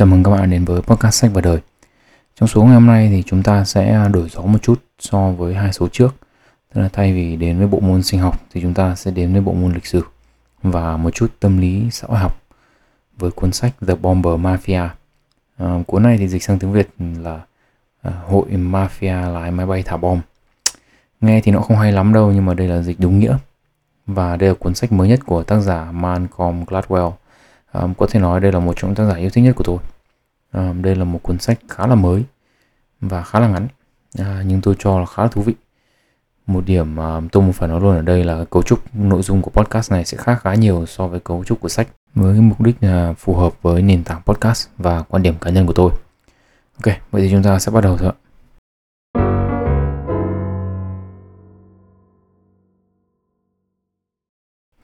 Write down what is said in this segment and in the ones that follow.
Chào mừng các bạn đến với podcast sách và đời. Trong số ngày hôm nay thì chúng ta sẽ đổi gió một chút so với hai số trước. Tức là thay vì đến với bộ môn sinh học thì chúng ta sẽ đến với bộ môn lịch sử và một chút tâm lý xã hội học với cuốn sách The Bomber Mafia. À, cuốn này thì dịch sang tiếng Việt là à, Hội Mafia lái máy bay thả bom. Nghe thì nó không hay lắm đâu nhưng mà đây là dịch đúng nghĩa. Và đây là cuốn sách mới nhất của tác giả Malcolm Gladwell um, có thể nói đây là một trong những tác giả yêu thích nhất của tôi. Um, đây là một cuốn sách khá là mới và khá là ngắn uh, nhưng tôi cho là khá là thú vị. Một điểm mà tôi muốn phải nói luôn ở đây là cấu trúc nội dung của podcast này sẽ khác khá nhiều so với cấu trúc của sách với mục đích là phù hợp với nền tảng podcast và quan điểm cá nhân của tôi. Ok vậy thì chúng ta sẽ bắt đầu thôi ạ.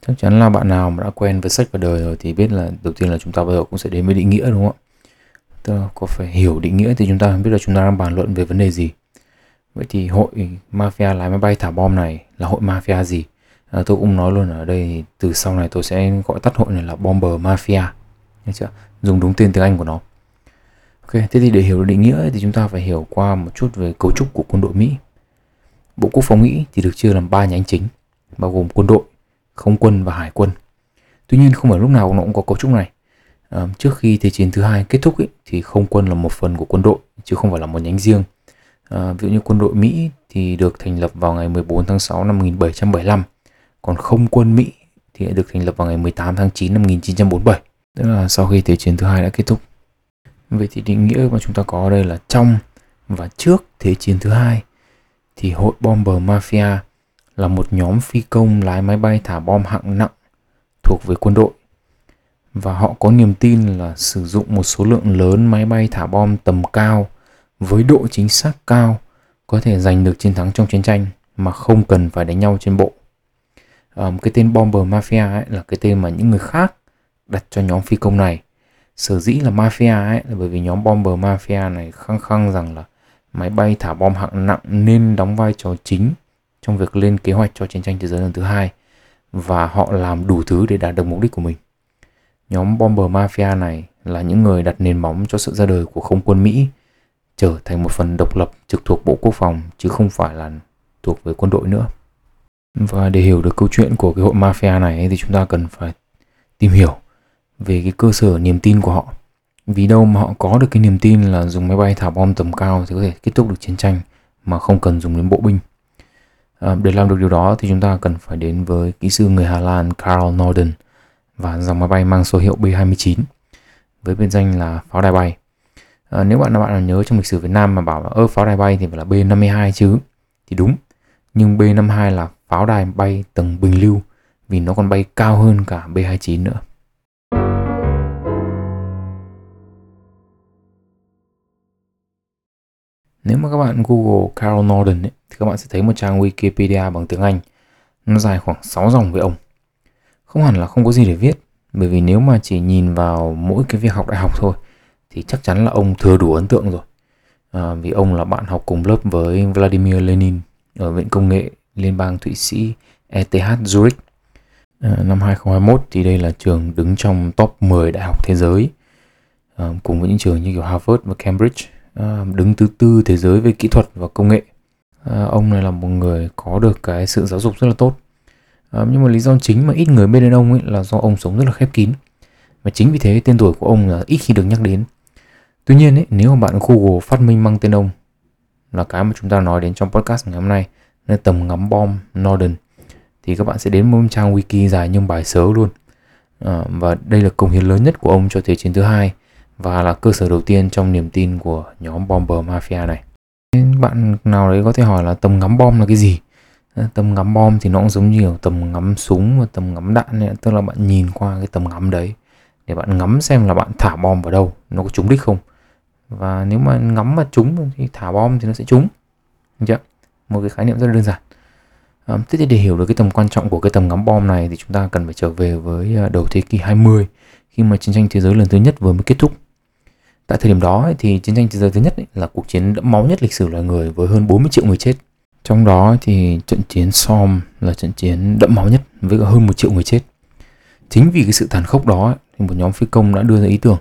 Chắc chắn là bạn nào mà đã quen với sách và đời rồi thì biết là đầu tiên là chúng ta bao giờ cũng sẽ đến với định nghĩa đúng không ạ? Tức là có phải hiểu định nghĩa thì chúng ta biết là chúng ta đang bàn luận về vấn đề gì. Vậy thì hội mafia lái máy bay thả bom này là hội mafia gì? À, tôi cũng nói luôn ở đây từ sau này tôi sẽ gọi tắt hội này là bomber mafia. Nghe chưa? dùng đúng tên tiếng anh của nó. Ok thế thì để hiểu được định nghĩa thì chúng ta phải hiểu qua một chút về cấu trúc của quân đội mỹ. Bộ quốc phòng mỹ thì được chia làm ba nhánh chính bao gồm quân đội không quân và hải quân. Tuy nhiên không phải lúc nào nó cũng có cấu trúc này. À, trước khi Thế chiến thứ hai kết thúc ý, thì không quân là một phần của quân đội chứ không phải là một nhánh riêng. À, ví dụ như quân đội Mỹ thì được thành lập vào ngày 14 tháng 6 năm 1775, còn không quân Mỹ thì được thành lập vào ngày 18 tháng 9 năm 1947, tức là sau khi Thế chiến thứ hai đã kết thúc. Vậy thì định nghĩa mà chúng ta có ở đây là trong và trước Thế chiến thứ hai thì hội Bomber Mafia là một nhóm phi công lái máy bay thả bom hạng nặng thuộc về quân đội và họ có niềm tin là sử dụng một số lượng lớn máy bay thả bom tầm cao với độ chính xác cao có thể giành được chiến thắng trong chiến tranh mà không cần phải đánh nhau trên bộ. Um, cái tên Bomber Mafia ấy là cái tên mà những người khác đặt cho nhóm phi công này. Sở dĩ là Mafia ấy là bởi vì nhóm Bomber Mafia này khăng khăng rằng là máy bay thả bom hạng nặng nên đóng vai trò chính trong việc lên kế hoạch cho chiến tranh thế giới lần thứ hai và họ làm đủ thứ để đạt được mục đích của mình. Nhóm Bomber Mafia này là những người đặt nền móng cho sự ra đời của không quân Mỹ, trở thành một phần độc lập trực thuộc Bộ Quốc phòng, chứ không phải là thuộc về quân đội nữa. Và để hiểu được câu chuyện của cái hội mafia này thì chúng ta cần phải tìm hiểu về cái cơ sở niềm tin của họ. Vì đâu mà họ có được cái niềm tin là dùng máy bay thả bom tầm cao thì có thể kết thúc được chiến tranh mà không cần dùng đến bộ binh. À, để làm được điều đó thì chúng ta cần phải đến với kỹ sư người Hà Lan Karl Norden và dòng máy bay mang số hiệu B-29 với biệt danh là pháo đài bay. À, nếu bạn bạn nào nhớ trong lịch sử Việt Nam mà bảo là ơ pháo đài bay thì phải là B-52 chứ thì đúng. Nhưng B-52 là pháo đài bay tầng bình lưu vì nó còn bay cao hơn cả B-29 nữa. Nếu mà các bạn Google Carl Norden ấy, thì các bạn sẽ thấy một trang Wikipedia bằng tiếng Anh. Nó dài khoảng 6 dòng về ông. Không hẳn là không có gì để viết, bởi vì nếu mà chỉ nhìn vào mỗi cái việc học đại học thôi thì chắc chắn là ông thừa đủ ấn tượng rồi. À, vì ông là bạn học cùng lớp với Vladimir Lenin ở Viện Công nghệ Liên bang Thụy Sĩ ETH Zurich. À, năm 2021 thì đây là trường đứng trong top 10 đại học thế giới à, cùng với những trường như kiểu Harvard và Cambridge À, đứng thứ tư thế giới về kỹ thuật và công nghệ. À, ông này là một người có được cái sự giáo dục rất là tốt. À, nhưng mà lý do chính mà ít người biết đến ông ấy là do ông sống rất là khép kín. Và chính vì thế tên tuổi của ông là ít khi được nhắc đến. Tuy nhiên ấy, nếu mà bạn Google phát minh mang tên ông là cái mà chúng ta nói đến trong podcast ngày hôm nay là tầm ngắm bom Norden thì các bạn sẽ đến một trang wiki dài nhưng bài sớ luôn. À, và đây là công hiến lớn nhất của ông cho thế chiến thứ hai và là cơ sở đầu tiên trong niềm tin của nhóm Bomber Mafia này. Bạn nào đấy có thể hỏi là tầm ngắm bom là cái gì? Ờ, tầm ngắm bom thì nó cũng giống như tầm ngắm súng và tầm ngắm đạn ấy. tức là bạn nhìn qua cái tầm ngắm đấy để bạn ngắm xem là bạn thả bom vào đâu, nó có trúng đích không. Và nếu mà ngắm mà trúng thì thả bom thì nó sẽ trúng. Được chưa? Một cái khái niệm rất là đơn giản. À, thế thì để hiểu được cái tầm quan trọng của cái tầm ngắm bom này thì chúng ta cần phải trở về với ờ, đầu thế kỷ 20 khi mà chiến tranh thế giới lần thứ nhất vừa mới kết thúc Tại thời điểm đó thì chiến tranh thế giới thứ nhất là cuộc chiến đẫm máu nhất lịch sử loài người với hơn 40 triệu người chết. Trong đó thì trận chiến Somme là trận chiến đẫm máu nhất với hơn một triệu người chết. Chính vì cái sự tàn khốc đó thì một nhóm phi công đã đưa ra ý tưởng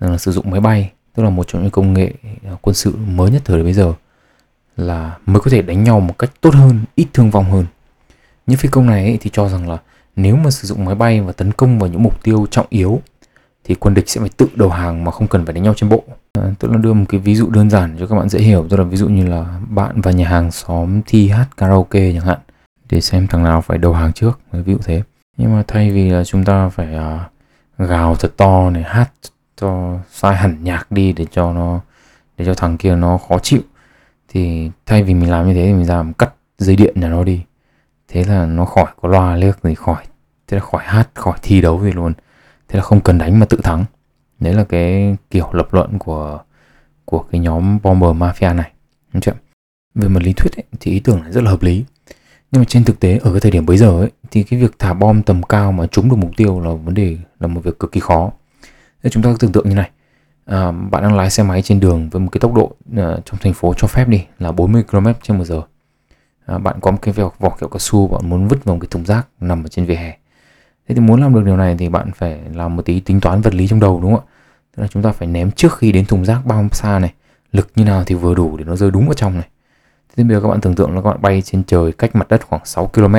là sử dụng máy bay tức là một trong những công nghệ à, quân sự mới nhất thời bây giờ là mới có thể đánh nhau một cách tốt hơn, ít thương vong hơn. Những phi công này thì cho rằng là nếu mà sử dụng máy bay và tấn công vào những mục tiêu trọng yếu thì quân địch sẽ phải tự đầu hàng mà không cần phải đánh nhau trên bộ. À, tức là đưa một cái ví dụ đơn giản cho các bạn dễ hiểu, tức là ví dụ như là bạn và nhà hàng xóm thi hát karaoke chẳng hạn để xem thằng nào phải đầu hàng trước, ví dụ thế. Nhưng mà thay vì là chúng ta phải uh, gào thật to này hát cho sai hẳn nhạc đi để cho nó để cho thằng kia nó khó chịu thì thay vì mình làm như thế thì mình làm cắt dây điện nhà nó đi thế là nó khỏi có loa liếc gì khỏi thế là khỏi hát khỏi thi đấu gì luôn thế là không cần đánh mà tự thắng. Đấy là cái kiểu lập luận của của cái nhóm bomber mafia này. Đúng chưa về mặt lý thuyết ấy, thì ý tưởng này rất là hợp lý. Nhưng mà trên thực tế ở cái thời điểm bấy giờ ấy thì cái việc thả bom tầm cao mà trúng được mục tiêu là vấn đề là một việc cực kỳ khó. Thế chúng ta tưởng tượng như này. À, bạn đang lái xe máy trên đường với một cái tốc độ à, trong thành phố cho phép đi là 40 km trên một giờ. À, bạn có một cái vỏ, vỏ kẹo cao su bạn muốn vứt vào một cái thùng rác nằm ở trên vỉa hè thế thì muốn làm được điều này thì bạn phải làm một tí tính toán vật lý trong đầu đúng không ạ? Tức là chúng ta phải ném trước khi đến thùng rác bao xa này lực như nào thì vừa đủ để nó rơi đúng vào trong này. Thế thì bây giờ các bạn tưởng tượng là các bạn bay trên trời cách mặt đất khoảng 6 km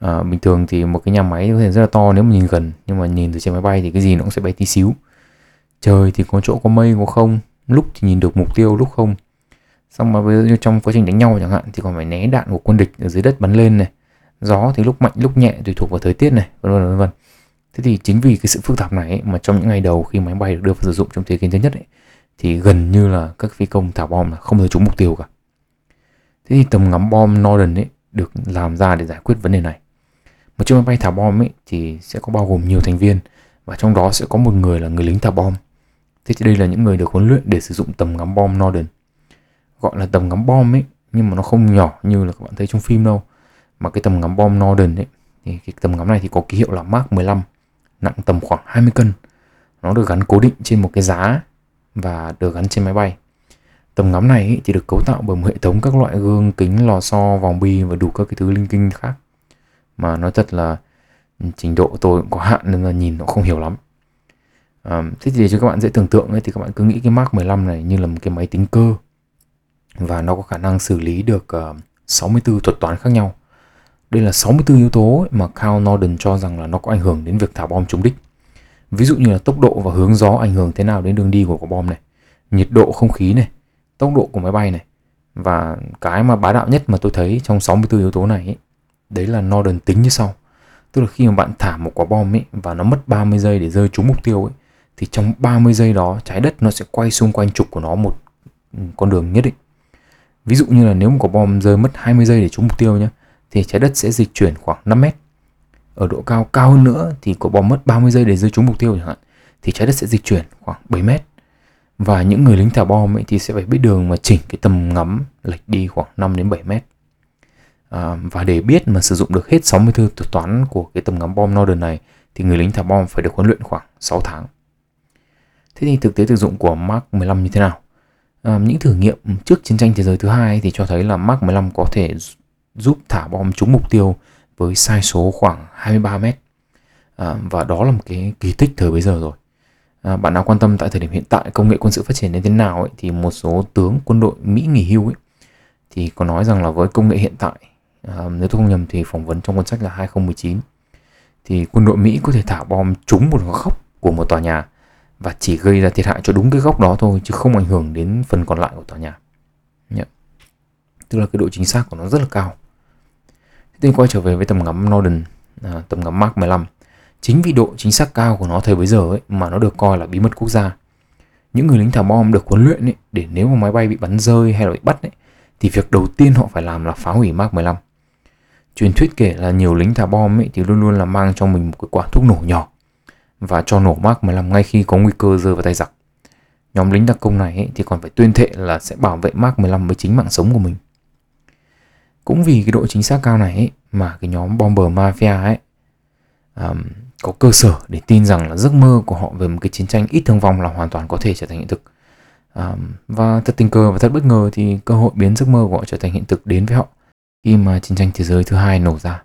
à, bình thường thì một cái nhà máy có thể rất là to nếu mà nhìn gần nhưng mà nhìn từ trên máy bay thì cái gì nó cũng sẽ bay tí xíu. Trời thì có chỗ có mây có không lúc thì nhìn được mục tiêu lúc không. Xong mà bây giờ trong quá trình đánh nhau chẳng hạn thì còn phải né đạn của quân địch ở dưới đất bắn lên này gió thì lúc mạnh lúc nhẹ tùy thuộc vào thời tiết này vân vân vân thế thì chính vì cái sự phức tạp này ấy, mà trong những ngày đầu khi máy bay được đưa vào sử dụng trong thế chiến thứ nhất ấy, thì gần như là các phi công thả bom là không thể trúng mục tiêu cả. Thế thì tầm ngắm bom Norden ấy được làm ra để giải quyết vấn đề này. Một chiếc máy bay thả bom ấy thì sẽ có bao gồm nhiều thành viên và trong đó sẽ có một người là người lính thả bom. Thế thì đây là những người được huấn luyện để sử dụng tầm ngắm bom Norden. Gọi là tầm ngắm bom ấy nhưng mà nó không nhỏ như là các bạn thấy trong phim đâu mà cái tầm ngắm bom Norden ấy thì cái tầm ngắm này thì có ký hiệu là Mark 15 nặng tầm khoảng 20 cân. Nó được gắn cố định trên một cái giá và được gắn trên máy bay. Tầm ngắm này ấy, thì được cấu tạo bởi một hệ thống các loại gương kính lò xo vòng bi và đủ các cái thứ linh kinh khác. Mà nói thật là trình độ tôi cũng có hạn nên là nhìn nó không hiểu lắm. À, thế thì để cho các bạn dễ tưởng tượng ấy, thì các bạn cứ nghĩ cái Mark 15 này như là một cái máy tính cơ. Và nó có khả năng xử lý được ờ, uh, 64 thuật toán khác nhau đây là 64 yếu tố mà Carl Norden cho rằng là nó có ảnh hưởng đến việc thả bom trúng đích. Ví dụ như là tốc độ và hướng gió ảnh hưởng thế nào đến đường đi của quả bom này nhiệt độ không khí này tốc độ của máy bay này và cái mà bá đạo nhất mà tôi thấy trong 64 yếu tố này ấy, đấy là Norden tính như sau. Tức là khi mà bạn thả một quả bom ấy và nó mất 30 giây để rơi trúng mục tiêu ấy thì trong 30 giây đó trái đất nó sẽ quay xung quanh trục của nó một ừ, con đường nhất định. Ví dụ như là nếu một quả bom rơi mất 20 giây để trúng mục tiêu nhé thì trái đất sẽ dịch chuyển khoảng 5 mét ở độ cao cao hơn nữa thì quả bom mất 30 giây để rơi trúng mục tiêu chẳng hạn thì trái đất sẽ dịch chuyển khoảng 7 mét và những người lính thả bom ấy thì sẽ phải biết đường mà chỉnh cái tầm ngắm lệch đi khoảng 5 đến 7 mét à, và để biết mà sử dụng được hết 64 thuật toán của cái tầm ngắm bom Norden này thì người lính thả bom phải được huấn luyện khoảng 6 tháng. Thế thì thực tế thực dụng của Mark 15 như thế nào? À, những thử nghiệm trước chiến tranh thế giới thứ hai thì cho thấy là Mark 15 có thể giúp thả bom trúng mục tiêu với sai số khoảng 23 mét. À, và đó là một cái kỳ tích thời bây giờ rồi. À, bạn nào quan tâm tại thời điểm hiện tại công nghệ quân sự phát triển đến thế nào ấy, thì một số tướng quân đội Mỹ nghỉ hưu ấy, thì có nói rằng là với công nghệ hiện tại à, nếu tôi không nhầm thì phỏng vấn trong cuốn sách là 2019 thì quân đội Mỹ có thể thả bom trúng một góc của một tòa nhà và chỉ gây ra thiệt hại cho đúng cái góc đó thôi chứ không ảnh hưởng đến phần còn lại của tòa nhà. Yeah. Tức là cái độ chính xác của nó rất là cao tôi quay trở về với tầm ngắm Norden, à, tầm ngắm Mark 15. Chính vì độ chính xác cao của nó thời bấy giờ ấy mà nó được coi là bí mật quốc gia. Những người lính thả bom được huấn luyện ấy để nếu mà máy bay bị bắn rơi hay là bị bắt ấy thì việc đầu tiên họ phải làm là phá hủy Mark 15. Truyền thuyết kể là nhiều lính thả bom ấy thì luôn luôn là mang trong mình một cái quả thuốc nổ nhỏ và cho nổ Mark 15 ngay khi có nguy cơ rơi vào tay giặc. Nhóm lính đặc công này ấy thì còn phải tuyên thệ là sẽ bảo vệ Mark 15 với chính mạng sống của mình. Cũng vì cái độ chính xác cao này ấy, mà cái nhóm bomber mafia ấy um, có cơ sở để tin rằng là giấc mơ của họ về một cái chiến tranh ít thương vong là hoàn toàn có thể trở thành hiện thực. Um, và thật tình cờ và thật bất ngờ thì cơ hội biến giấc mơ của họ trở thành hiện thực đến với họ khi mà chiến tranh thế giới thứ hai nổ ra.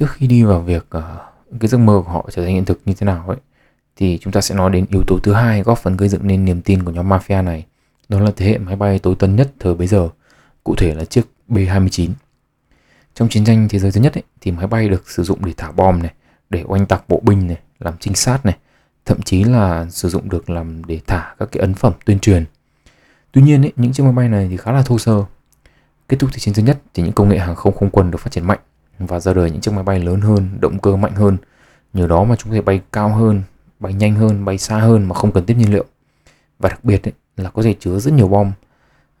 trước khi đi vào việc uh, cái giấc mơ của họ trở thành hiện thực như thế nào ấy thì chúng ta sẽ nói đến yếu tố thứ hai góp phần gây dựng nên niềm tin của nhóm mafia này. Đó là thế hệ máy bay tối tân nhất thời bấy giờ cụ thể là chiếc B-29 trong chiến tranh thế giới thứ nhất ấy, thì máy bay được sử dụng để thả bom này để oanh tạc bộ binh này làm trinh sát này thậm chí là sử dụng được làm để thả các cái ấn phẩm tuyên truyền. Tuy nhiên ấy, những chiếc máy bay này thì khá là thô sơ. Kết thúc thế chiến thứ nhất thì những công nghệ hàng không không quân được phát triển mạnh và ra đời những chiếc máy bay lớn hơn động cơ mạnh hơn. Nhờ đó mà chúng có thể bay cao hơn bay nhanh hơn bay xa hơn mà không cần tiếp nhiên liệu. Và đặc biệt ấy, là có thể chứa rất nhiều bom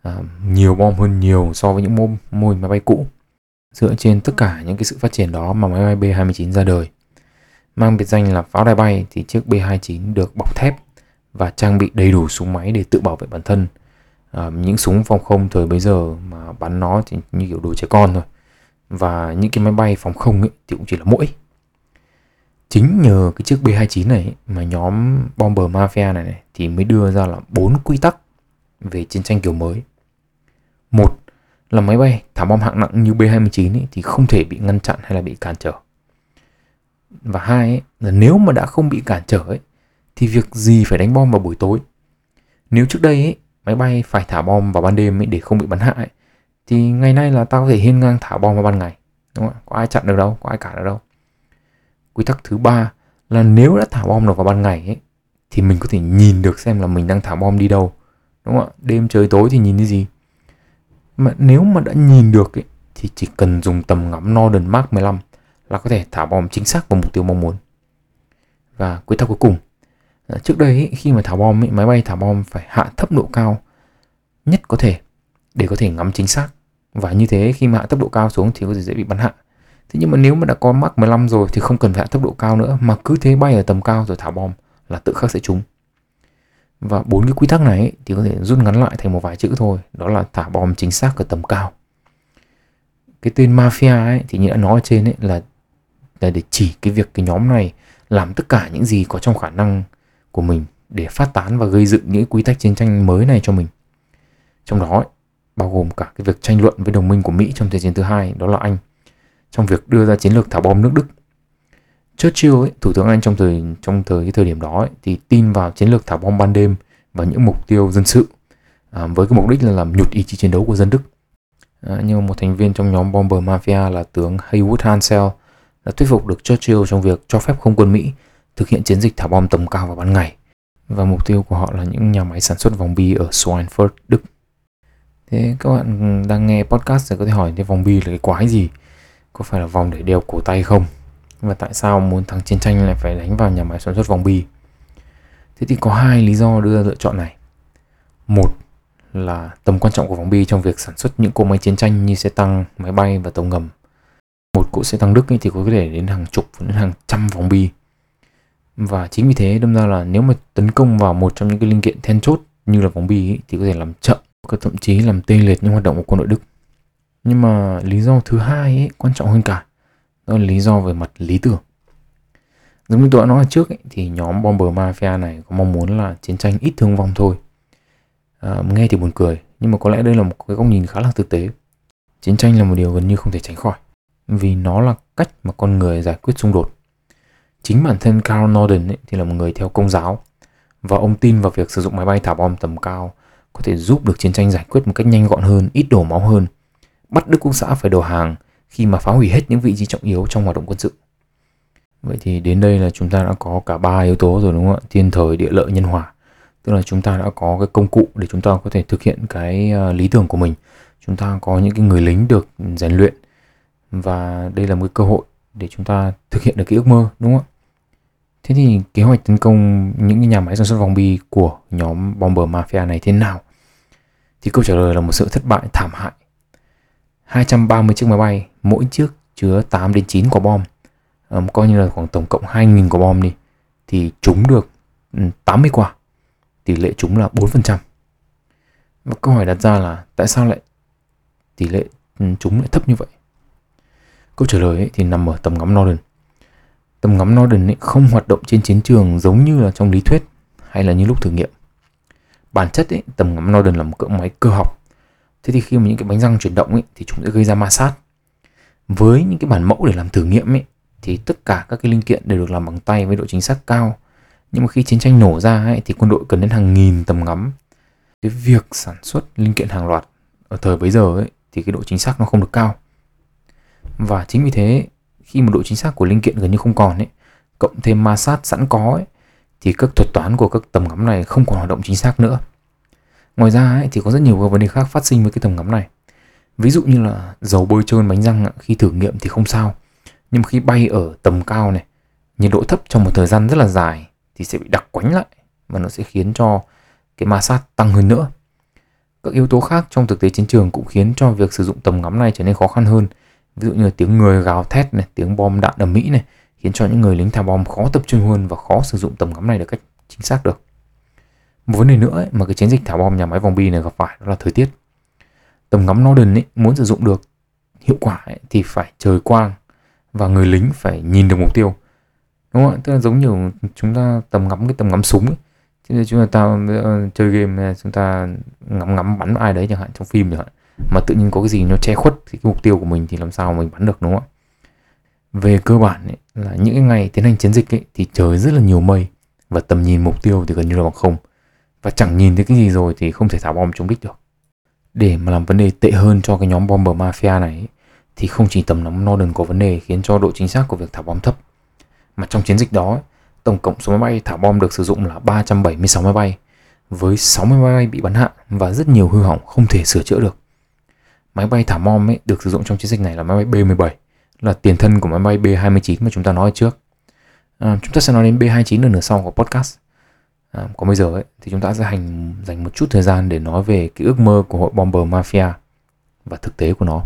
à, nhiều bom hơn nhiều so với những mô, mô máy bay cũ. Dựa trên tất cả những cái sự phát triển đó mà máy bay B29 ra đời. Mang biệt danh là pháo đài bay thì chiếc B29 được bọc thép và trang bị đầy đủ súng máy để tự bảo vệ bản thân. À, những súng phòng không thời bấy giờ mà bắn nó thì như kiểu đồ trẻ con thôi. Và những cái máy bay phòng không ấy thì cũng chỉ là mũi chính nhờ cái chiếc B29 này mà nhóm bomber mafia này, này thì mới đưa ra là bốn quy tắc về chiến tranh kiểu mới. Một là máy bay thả bom hạng nặng như B29 ấy, thì không thể bị ngăn chặn hay là bị cản trở. Và hai ấy, là nếu mà đã không bị cản trở ấy, thì việc gì phải đánh bom vào buổi tối. Nếu trước đây ấy, máy bay phải thả bom vào ban đêm ấy để không bị bắn hạ ấy, thì ngày nay là tao có thể hiên ngang thả bom vào ban ngày. Đúng không? Có ai chặn được đâu, có ai cản được đâu quy tắc thứ ba là nếu đã thả bom được vào ban ngày ấy thì mình có thể nhìn được xem là mình đang thả bom đi đâu đúng không ạ? Đêm trời tối thì nhìn cái gì? Mà nếu mà đã nhìn được ấy, thì chỉ cần dùng tầm ngắm Northern Mark 15 là có thể thả bom chính xác vào mục tiêu mong muốn. Và quy tắc cuối cùng ờ, trước đây ấy, khi mà thả bom ấy, máy bay thả bom phải hạ thấp độ cao nhất có thể để có thể ngắm chính xác. Và như thế khi mà hạ thấp độ cao xuống thì có thể dễ bị bắn hạ. Thế nhưng mà nếu mà đã có Mach 15 rồi thì không cần phải hạ tốc độ cao nữa mà cứ thế bay ở tầm cao rồi thả bom là tự khắc sẽ trúng. Và bốn cái quy tắc này ấy, thì có thể rút ngắn lại thành một vài chữ thôi, đó là thả bom chính xác ở tầm cao. Cái tên mafia ấy thì như đã nói ở trên ấy là là để chỉ cái việc cái nhóm này làm tất cả những gì có trong khả năng của mình để phát tán và gây dựng những quy tắc chiến tranh mới này cho mình. Trong đó ấy, bao gồm cả cái việc tranh luận với đồng minh của Mỹ trong Thế chiến thứ hai đó là Anh trong việc đưa ra chiến lược thả bom nước Đức. Churchill, ấy, thủ tướng Anh trong thời trong thời cái thời điểm đó ấy, thì tin vào chiến lược thả bom ban đêm và những mục tiêu dân sự à, với cái mục đích là làm nhụt ý chí chiến đấu của dân Đức. À, nhưng một thành viên trong nhóm bomber mafia là tướng Haywood Hansel đã thuyết phục được Churchill trong việc cho phép không quân Mỹ thực hiện chiến dịch thả bom tầm cao vào ban ngày và mục tiêu của họ là những nhà máy sản xuất vòng bi ở Schweinfurt, Đức. Thế các bạn đang nghe podcast thì có thể hỏi cái vòng bi là cái quái gì? Có phải là vòng để đeo cổ tay không? Và tại sao muốn thắng chiến tranh lại phải đánh vào nhà máy sản xuất vòng bi? Thế thì có hai lý do đưa ra lựa chọn này. Một là tầm quan trọng của vòng bi trong việc sản xuất những cỗ máy chiến tranh như xe tăng máy bay và tàu ngầm. Một cỗ xe tăng đức ấy thì có thể đến hàng chục đến hàng trăm vòng bi. Và chính vì thế đâm ra là nếu mà tấn công vào một trong những cái linh kiện then chốt như là vòng bi ấy, thì có thể làm chậm thậm chí làm tê liệt những hoạt động của quân đội đức nhưng mà lý do thứ hai ấy, quan trọng hơn cả đó là lý do về mặt lý tưởng. Giống như tôi đã nói trước ấy, thì nhóm bomber mafia này có mong muốn là chiến tranh ít thương vong thôi. À, nghe thì buồn cười nhưng mà có lẽ đây là một cái góc nhìn khá là thực tế. Chiến tranh là một điều gần như không thể tránh khỏi vì nó là cách mà con người giải quyết xung đột. Chính bản thân Carl Norden ấy, thì là một người theo công giáo và ông tin vào việc sử dụng máy bay thả bom tầm cao có thể giúp được chiến tranh giải quyết một cách nhanh gọn hơn ít đổ máu hơn bắt Đức Quốc xã phải đầu hàng khi mà phá hủy hết những vị trí trọng yếu trong hoạt động quân sự. Vậy thì đến đây là chúng ta đã có cả ba yếu tố rồi đúng không ạ? Thiên thời, địa lợi, nhân hòa. Tức là chúng ta đã có cái công cụ để chúng ta có thể thực hiện cái ờ, lý tưởng của mình. Chúng ta có những cái người lính được rèn luyện và đây là một cơ hội để chúng ta thực hiện được cái ước mơ đúng không ạ? Thế thì kế hoạch tấn công những cái nhà máy sản xuất vòng bi của nhóm bomber mafia này thế nào? Thì câu trả lời là một sự thất bại thảm hại 230 chiếc máy bay, mỗi chiếc chứa 8 đến 9 quả bom. Um, coi như là khoảng tổng cộng 2.000 quả bom đi thì trúng được 80 quả. Tỷ lệ trúng là 4%. Và câu hỏi đặt ra là tại sao lại tỷ lệ trúng lại thấp như vậy? Câu trả lời ấy thì nằm ở tầm ngắm Norden. Tầm ngắm Norden ấy không hoạt động trên chiến trường giống như là trong lý thuyết hay là như lúc thử nghiệm. Bản chất ấy, tầm ngắm Norden là một cỡ máy cơ học Thế thì khi mà những cái bánh răng chuyển động ấy, thì chúng sẽ gây ra ma sát. với những cái bản mẫu để làm thử nghiệm ấy thì tất cả các cái linh kiện đều được làm bằng tay với độ chính xác cao. Nhưng mà khi chiến tranh nổ ra ấy, thì quân đội cần đến hàng nghìn tầm ngắm. Cái việc sản xuất linh kiện hàng loạt ở thời bấy giờ ấy thì cái độ chính xác nó không được cao. Và chính vì thế khi mà độ chính xác của linh kiện gần như không còn ấy cộng thêm ma sát sẵn có ấy, thì các thuật toán của các tầm ngắm này không còn hoạt động chính xác nữa ngoài ra ấy, thì có rất nhiều các vấn đề khác phát sinh với cái tầm ngắm này. Ví dụ như là dầu bôi trơn bánh răng khi thử nghiệm thì không sao. Nhưng khi bay ở tầm cao này nhiệt độ thấp trong một thời gian rất là dài thì sẽ bị đặc quánh lại và nó sẽ khiến cho cái ma sát tăng hơn nữa. Các yếu tố khác trong thực tế chiến trường cũng khiến cho việc sử dụng tầm ngắm này trở nên khó khăn hơn. Ví dụ như là tiếng người gào thét này tiếng bom đạn ở mỹ này khiến cho những người lính thả bom khó tập trung hơn và khó sử dụng tầm ngắm này được cách chính xác được một vấn đề nữa ấy, mà cái chiến dịch thả bom nhà máy vòng bi này gặp phải đó là thời tiết. Tầm ngắm Norden ấy, muốn sử dụng được hiệu quả ấy, thì phải trời quang và người lính phải nhìn được mục tiêu. Đúng không ạ? Tức là giống như chúng ta tầm ngắm cái tầm ngắm súng ấy. Chứ chúng ta uh, chơi game chúng ta ngắm ngắm bắn ai đấy chẳng hạn trong phim chẳng hạn mà tự nhiên có cái gì nó che khuất cái mục tiêu của mình thì làm sao mình bắn được đúng không ạ? Về cơ bản ấy, là những cái ngày tiến hành chiến dịch ấy, thì trời rất là nhiều mây và tầm nhìn mục tiêu thì gần như là bằng không và chẳng nhìn thấy cái gì rồi thì không thể thả bom chống đích được để mà làm vấn đề tệ hơn cho cái nhóm bomber mafia này ấy, thì không chỉ tầm nắm Norden có vấn đề khiến cho độ chính xác của việc thả bom thấp mà trong chiến dịch đó tổng cộng số máy bay thả bom được sử dụng là 376 máy bay với 60 máy bay bị bắn hạ và rất nhiều hư hỏng không thể sửa chữa được. Máy bay thả bom ấy được sử dụng trong chiến dịch này là máy bay B-17 là tiền thân của máy bay B-29 mà chúng ta nói trước. À, chúng ta sẽ nói đến B-29 ở nửa sau của podcast. À, còn bây giờ ấy, thì chúng ta sẽ hành dành một chút thời gian để nói về cái ước mơ của hội bomber mafia và thực tế của nó.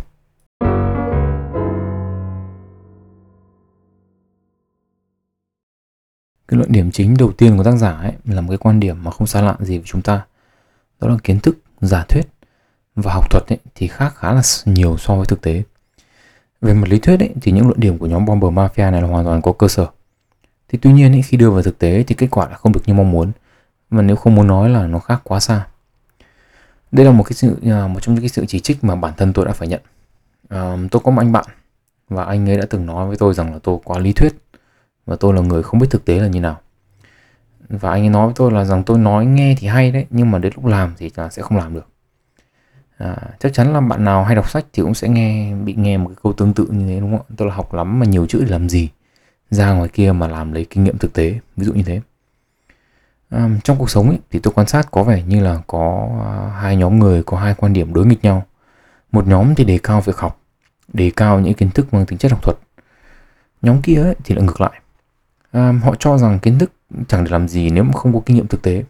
cái luận điểm chính đầu tiên của tác giả ấy là một cái quan điểm mà không xa lạ gì với chúng ta. Đó là kiến thức giả thuyết và học thuật ấy, thì khác khá là nhiều so với thực tế. Về mặt lý thuyết ấy, thì những luận điểm của nhóm bomber mafia này là hoàn toàn có cơ sở thì tuy nhiên ý, khi đưa vào thực tế thì kết quả là không được như mong muốn. Mà nếu không muốn nói là nó khác quá xa. Đây là một cái sự à, một trong những cái sự chỉ trích mà bản thân tôi đã phải nhận. À, tôi có một anh bạn và anh ấy đã từng nói với tôi rằng là tôi quá lý thuyết và tôi là người không biết thực tế là như nào. Và anh ấy nói với tôi là rằng tôi nói nghe thì hay đấy nhưng mà đến lúc làm thì là sẽ không làm được. À, chắc chắn là bạn nào hay đọc sách thì cũng sẽ nghe bị nghe một cái câu tương tự như thế đúng không ạ? Tôi là học lắm mà nhiều chữ để làm gì? Ra ngoài kia mà làm lấy kinh nghiệm thực tế ví dụ như thế. À, trong cuộc sống ấy, thì tôi quan sát có vẻ như là có à, hai nhóm người có hai quan điểm đối nghịch nhau. Một nhóm thì đề cao việc học đề cao những kiến thức mang tính chất học thuật. Nhóm kia ấy, thì lại ngược lại. À, họ cho rằng kiến thức chẳng để làm gì nếu mà không có kinh nghiệm thực tế.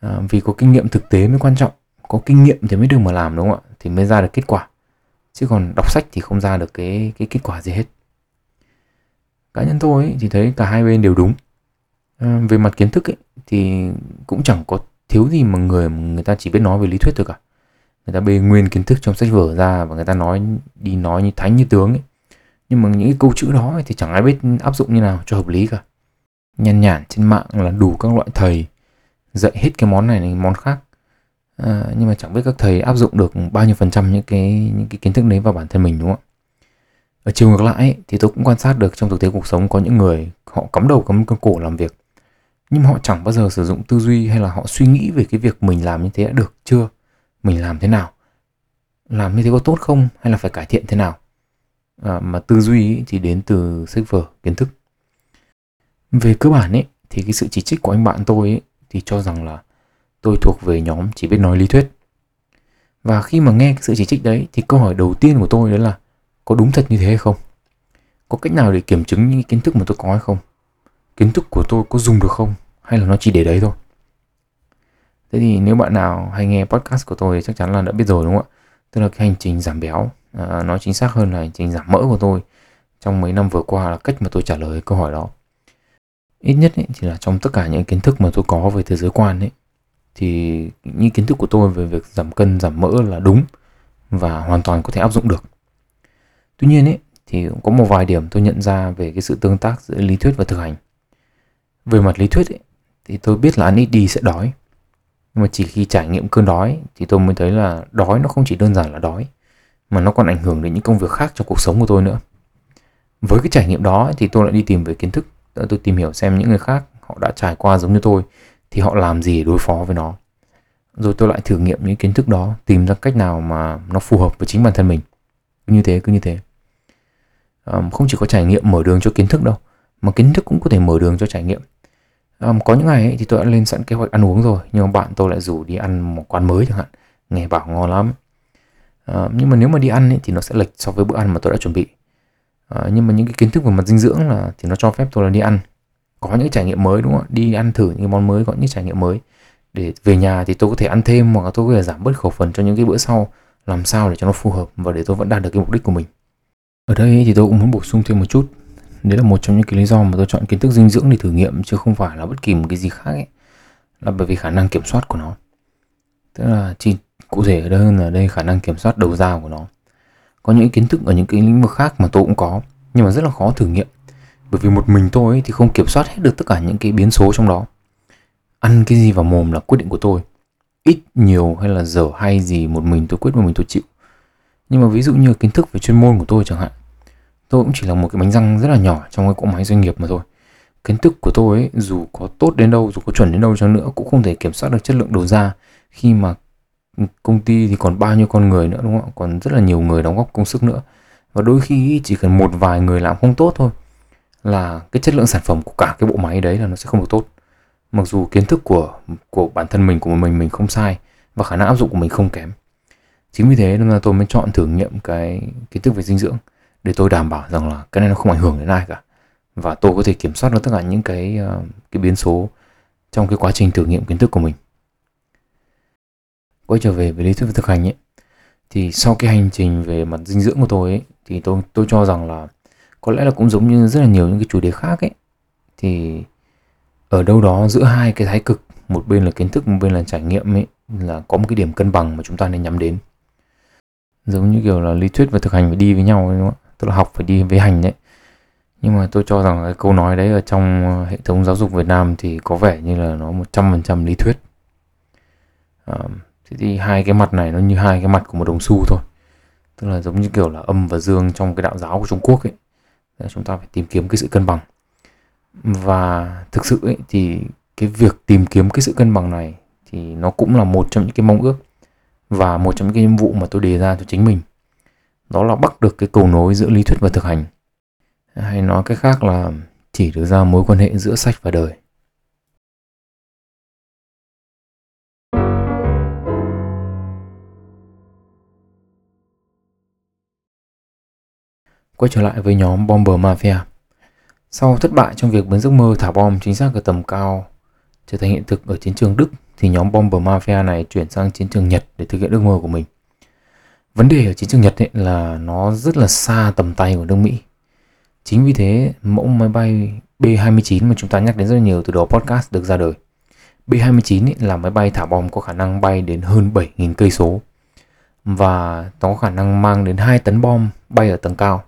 À, vì có kinh nghiệm thực tế mới quan trọng có kinh nghiệm thì mới được mà làm đúng không ạ? Thì mới ra được kết quả. Chứ còn đọc sách thì không ra được cái cái kết quả gì hết cá nhân tôi ấy, thì thấy cả hai bên đều đúng. À, về mặt kiến thức ấy, thì cũng chẳng có thiếu gì mà người người ta chỉ biết nói về lý thuyết thôi cả. Người ta bê nguyên kiến thức trong sách vở ra và người ta nói đi nói như thánh như tướng ấy. Nhưng mà những cái câu chữ đó thì chẳng ai biết áp dụng như nào cho hợp lý cả. Nhàn nhản trên mạng là đủ các loại thầy dạy hết cái món này đến món khác. À, nhưng mà chẳng biết các thầy áp dụng được bao nhiêu phần trăm những cái những cái kiến thức đấy vào bản thân mình đúng không ạ? Ở chiều ngược lại ấy, thì tôi cũng quan sát được trong thực tế cuộc sống có những người họ cắm đầu cắm cổ làm việc. Nhưng họ chẳng bao giờ sử dụng tư duy hay là họ suy nghĩ về cái việc mình làm như thế đã được chưa? Mình làm thế nào? Làm như thế có tốt không? Hay là phải cải thiện thế nào? À, mà tư duy thì đến từ sách vở kiến thức. Về cơ bản ấy thì cái sự chỉ trích của anh bạn tôi ấy, thì cho rằng là tôi thuộc về nhóm chỉ biết nói lý thuyết. Và khi mà nghe cái sự chỉ trích đấy thì câu hỏi đầu tiên của tôi đấy là có đúng thật như thế hay không? Có cách nào để kiểm chứng những kiến thức mà tôi có hay không? Kiến thức của tôi có dùng được không? Hay là nó chỉ để đấy thôi? Thế thì nếu bạn nào hay nghe podcast của tôi thì chắc chắn là đã biết rồi đúng không ạ? Tức là cái hành trình giảm béo à, nói chính xác hơn là hành trình giảm mỡ của tôi trong mấy năm vừa qua là cách mà tôi trả lời câu hỏi đó. Ít nhất ấy, thì là trong tất cả những kiến thức mà tôi có về thế giới quan ấy thì những kiến thức của tôi về việc giảm cân giảm mỡ là đúng và hoàn toàn có thể áp dụng được tuy nhiên ấy thì cũng có một vài điểm tôi nhận ra về cái sự tương tác giữa lý thuyết và thực hành. Về mặt lý thuyết ấy, thì tôi biết là ăn ít đi sẽ đói. Nhưng mà chỉ khi trải nghiệm cơn đói thì tôi mới thấy là đói nó không chỉ đơn giản là đói mà nó còn ảnh hưởng đến những công việc khác trong cuộc sống của tôi nữa. Với cái trải nghiệm đó thì tôi lại đi tìm về kiến thức tôi tìm hiểu xem những người khác họ đã trải qua giống như tôi thì họ làm gì để đối phó với nó. Rồi tôi lại thử nghiệm những kiến thức đó tìm ra cách nào mà nó phù hợp với chính bản thân mình. Cứ như thế cứ như thế um, không chỉ có trải nghiệm mở đường cho kiến thức đâu mà kiến thức cũng có thể mở đường cho trải nghiệm. Um, có những ngày ấy, thì tôi đã lên sẵn kế hoạch ăn uống rồi nhưng mà bạn tôi lại rủ đi ăn một quán mới chẳng hạn nghe bảo ngon lắm. Uh, nhưng mà nếu mà đi ăn ấy, thì nó sẽ lệch so với bữa ăn mà tôi đã chuẩn bị. Uh, nhưng mà những cái kiến thức về mặt dinh dưỡng là thì nó cho phép tôi là đi ăn. Có những trải nghiệm mới đúng không đi ăn thử những món mới có những trải nghiệm mới. Để về nhà thì tôi có thể ăn thêm hoặc là tôi có thể giảm bớt khẩu phần cho những cái bữa sau làm sao để cho nó phù hợp và để tôi vẫn đạt được cái mục đích của mình ở đây thì tôi cũng muốn bổ sung thêm một chút. Đấy là một trong những cái lý do mà tôi chọn kiến thức dinh dưỡng để thử nghiệm, chứ không phải là bất kỳ một cái gì khác ấy. Là bởi vì khả năng kiểm soát của nó. Tức là chỉ cụ thể ở đây hơn là đây, khả năng kiểm soát đầu ra của nó. Có những kiến thức ở những cái lĩnh vực khác mà tôi cũng có, nhưng mà rất là khó thử nghiệm. Bởi vì một mình tôi ấy thì không kiểm soát hết được tất cả những cái biến số trong đó. Ăn cái gì vào mồm là quyết định của tôi. Ít nhiều hay là dở hay gì một mình tôi quyết, một mình tôi chịu nhưng mà ví dụ như kiến thức về chuyên môn của tôi chẳng hạn tôi cũng chỉ là một cái bánh răng rất là nhỏ trong cái cỗ máy doanh nghiệp mà thôi. Kiến thức của tôi ấy, dù có tốt đến đâu dù có chuẩn đến đâu cho nữa cũng không thể kiểm soát được chất lượng đầu ra. Khi mà công ty thì còn bao nhiêu con người nữa đúng không ạ? Còn rất là nhiều người đóng góp công sức nữa. Và đôi khi chỉ cần một vài người làm không tốt thôi là cái chất lượng sản phẩm của cả cái bộ máy đấy là nó sẽ không được tốt. Mặc dù kiến thức của của bản thân mình của mình mình không sai và khả năng áp dụng của mình không kém chính vì thế nên là tôi mới chọn thử nghiệm cái kiến thức về dinh dưỡng để tôi đảm bảo rằng là cái này nó không ảnh hưởng đến ai cả. Và tôi có thể kiểm soát được tất cả những cái uh, cái biến số trong cái quá trình thử nghiệm kiến thức của mình. Quay trở về với lý thuyết và thực hành ấy thì sau cái hành trình về mặt dinh dưỡng của tôi ấy thì tôi tôi cho rằng là có lẽ là cũng giống như rất là nhiều những cái chủ đề khác ấy thì ở đâu đó giữa hai cái thái cực một bên là kiến thức một bên là trải nghiệm ấy là có một cái điểm cân bằng mà chúng ta nên nhắm đến giống như kiểu là lý thuyết và thực hành phải đi với nhau đúng không tức là học phải đi với hành đấy. Nhưng mà tôi cho rằng cái câu nói đấy ở trong ờ, hệ thống giáo dục Việt Nam thì có vẻ như là nó một trăm phần trăm lý thuyết. À, thế thì hai cái mặt này nó như hai cái mặt của một đồng xu thôi. Tức là giống như kiểu là âm và dương trong cái đạo giáo của Trung Quốc ấy. Chúng ta phải tìm kiếm cái sự cân bằng. Và thực sự ấy, thì cái việc tìm kiếm cái sự cân bằng này thì nó cũng là một trong những cái mong ước và một trong những cái nhiệm vụ mà tôi đề ra cho chính mình, đó là bắt được cái cầu nối giữa lý thuyết và thực hành. Hay nói cách khác là chỉ được ra mối quan hệ giữa sách và đời. Quay trở lại với nhóm Bomber Mafia. Sau thất bại trong việc biến giấc mơ thả bom chính xác ở tầm cao, trở thành hiện thực ở chiến trường Đức thì nhóm Bomber Mafia này chuyển sang chiến trường Nhật để thực hiện ước mơ của mình. Vấn đề ở chiến trường Nhật ấy là nó rất là xa tầm tay của nước Mỹ. Chính vì thế, mẫu máy bay B-29 mà chúng ta nhắc đến rất nhiều từ đó, podcast được ra đời. B-29 ấy là máy bay thả bom có khả năng bay đến hơn 7.000 cây số và nó có khả năng mang đến 2 tấn bom bay ở tầng cao.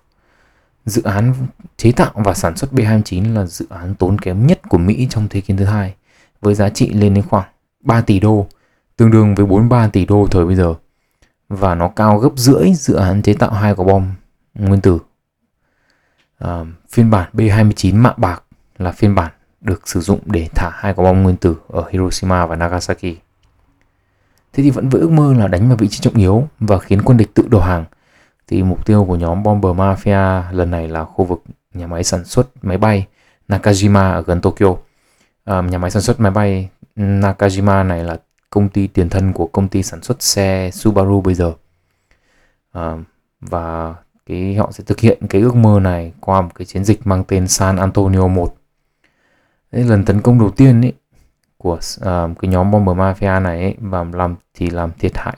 Dự án chế tạo và sản xuất B-29 là dự án tốn kém nhất của Mỹ trong Thế chiến thứ hai với giá trị lên đến khoảng 3 tỷ đô, tương đương với 43 tỷ đô thời bây giờ. Và nó cao gấp rưỡi dự án chế tạo hai quả bom nguyên tử. À, phiên bản B-29 mạ bạc là phiên bản được sử dụng để thả hai quả bom nguyên tử ở Hiroshima và Nagasaki. Thế thì vẫn với ước mơ là đánh vào vị trí trọng yếu và khiến quân địch tự đầu hàng thì mục tiêu của nhóm Bomber Mafia lần này là khu vực nhà máy sản xuất máy bay Nakajima ở gần Tokyo. À, nhà máy sản xuất máy bay Nakajima này là công ty tiền thân của công ty sản xuất xe Subaru bây giờ. À, và cái họ sẽ thực hiện cái ước mơ này qua một cái chiến dịch mang tên San Antonio 1. Đấy, lần tấn công đầu tiên ấy của uh, cái nhóm Bomber Mafia này ấy, và làm thì làm thiệt hại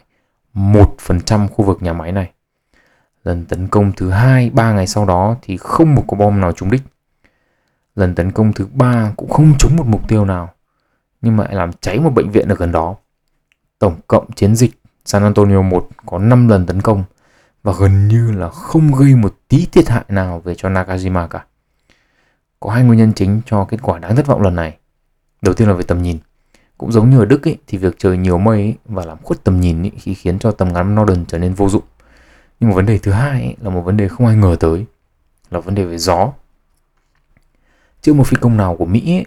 một phần trăm khu vực nhà máy này Lần tấn công thứ hai ba ngày sau đó thì không một quả bom nào trúng đích. Lần tấn công thứ ba cũng không trúng một mục tiêu nào, nhưng mà lại làm cháy một bệnh viện ở gần đó. Tổng cộng chiến dịch San Antonio 1 có 5 lần tấn công và gần như là không gây một tí thiệt hại nào về cho Nakajima cả. Có hai nguyên nhân chính cho kết quả đáng thất vọng lần này. Đầu tiên là về tầm nhìn. Cũng giống như ở Đức ấy, thì việc trời nhiều mây ấy, và làm khuất tầm nhìn ấy, khi khiến cho tầm ngắm Norden trở nên vô dụng nhưng mà vấn đề thứ hai ấy, là một vấn đề không ai ngờ tới là vấn đề về gió chưa một phi công nào của Mỹ ấy,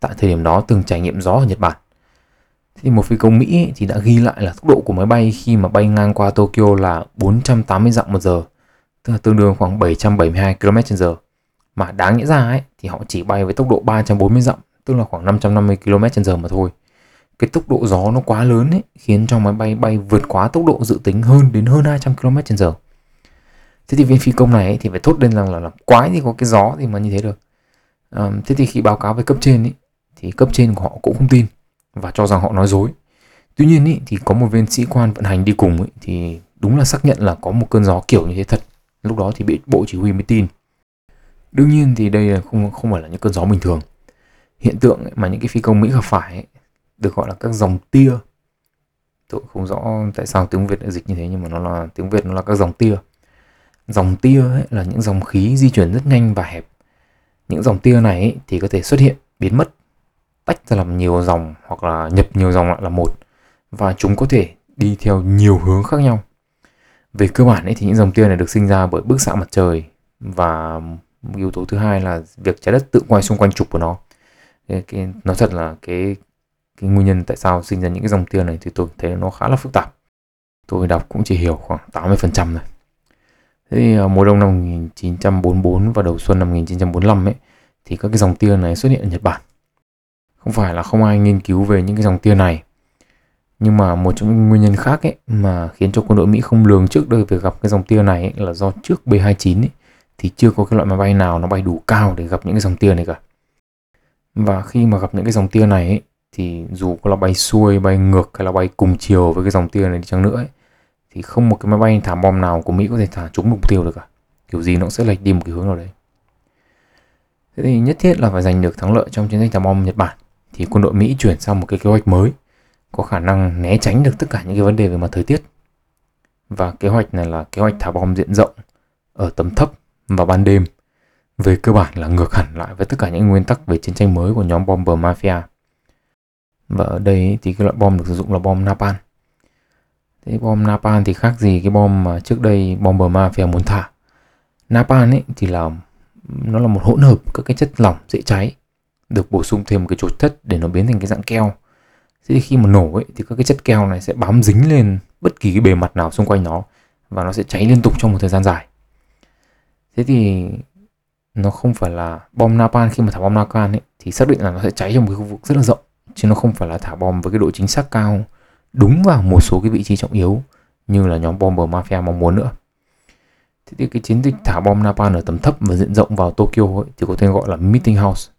tại thời điểm đó từng trải nghiệm gió ở Nhật Bản. Thì một phi công Mỹ ấy, thì đã ghi lại là tốc độ của máy bay khi mà bay ngang qua Tokyo là 480 dặm một giờ tức là tương đương khoảng 772 km/h mà đáng nghĩa ra ấy thì họ chỉ bay với tốc độ 340 dặm tức là khoảng 550 km/h mà thôi. Cái tốc độ gió nó quá lớn ấy khiến cho máy bay bay vượt quá tốc độ dự tính hơn đến hơn 200 km/h thế thì viên phi công này ấy, thì phải thốt lên rằng là, là quái thì có cái gió thì mà như thế được. À, thế thì khi báo cáo với cấp trên ấy, thì cấp trên của họ cũng không tin và cho rằng họ nói dối. Tuy nhiên ý, thì có một viên sĩ quan vận hành đi cùng ý, thì đúng là xác nhận là có một cơn gió kiểu như thế thật. Lúc đó thì bị bộ chỉ huy mới tin. Đương nhiên thì đây là không không phải là những cơn gió bình thường. Hiện tượng mà những cái phi công mỹ gặp phải ấy, được gọi là các dòng tia. Tôi không rõ tại sao tiếng việt lại dịch như thế nhưng mà nó là tiếng việt nó là các dòng tia. Dòng tia ấy là những dòng khí di chuyển rất nhanh và hẹp. Những dòng tia này ấy, thì có thể xuất hiện biến mất tách ra làm nhiều dòng hoặc là nhập nhiều dòng lại là một. Và chúng có thể đi theo nhiều hướng khác nhau. Về cơ bản ấy thì những dòng tia này được sinh ra bởi bức xạ mặt trời và yếu tố thứ hai là việc trái đất tự quay xung quanh trục của nó. Cái, cái, nói thật là cái cái nguyên nhân tại sao sinh ra những cái dòng tia này thì tôi thấy nó khá là phức tạp. Tôi đọc cũng chỉ hiểu khoảng 80% thôi. Thế thì à, mùa đông năm 1944 và đầu xuân năm 1945 ấy thì các cái dòng tia này xuất hiện ở Nhật Bản không phải là không ai nghiên cứu về những cái dòng tiền này nhưng mà một trong những nguyên nhân khác ấy mà khiến cho quân đội Mỹ không lường trước được việc gặp cái dòng tia này ấy, là do trước B29 ấy, thì chưa có cái loại máy bay nào nó bay đủ cao để gặp những cái dòng tia này cả. Và khi mà gặp những cái dòng tia này ấy, thì dù có là bay xuôi, bay ngược hay là bay cùng chiều với cái dòng tia này đi chăng nữa ấy, thì không một cái máy bay thả bom nào của Mỹ có thể thả trúng mục tiêu được cả. Kiểu gì nó cũng sẽ lệch đi một cái hướng nào đấy. Thế thì nhất thiết là phải giành được thắng lợi trong chiến dịch thả bom Nhật Bản thì quân đội Mỹ chuyển sang một cái kế hoạch mới, có khả năng né tránh được tất cả những cái vấn đề về mặt thời tiết. Và kế hoạch này là kế hoạch thả bom diện rộng ở tầm thấp vào ban đêm. Về cơ bản là ngược hẳn lại với tất cả những nguyên tắc về chiến tranh mới của nhóm bomber mafia. Và ở đây thì cái loại bom được sử dụng là bom napalm. Thế bom napalm thì khác gì cái bom mà trước đây bomber mafia muốn thả. Napalm ấy thì là, nó là một hỗn hợp các cái chất lỏng dễ cháy được bổ sung thêm một cái chuột thất để nó biến thành cái dạng keo. Thế thì khi mà nổ ấy thì các cái chất keo này sẽ bám dính lên bất kỳ cái bề mặt nào xung quanh nó và nó sẽ cháy liên tục trong một thời gian dài. Thế thì nó không phải là bom napalm. Khi mà thả bom napalm ấy thì xác định là nó sẽ cháy trong một cái khu vực rất là rộng chứ nó không phải là thả bom với cái độ chính xác cao đúng vào một số cái vị trí trọng yếu như là nhóm bomber mafia mong muốn nữa. Thế thì cái chiến dịch thả bom napalm ở tầm thấp và diện rộng vào Tokyo ấy, thì có tên gọi là Meeting House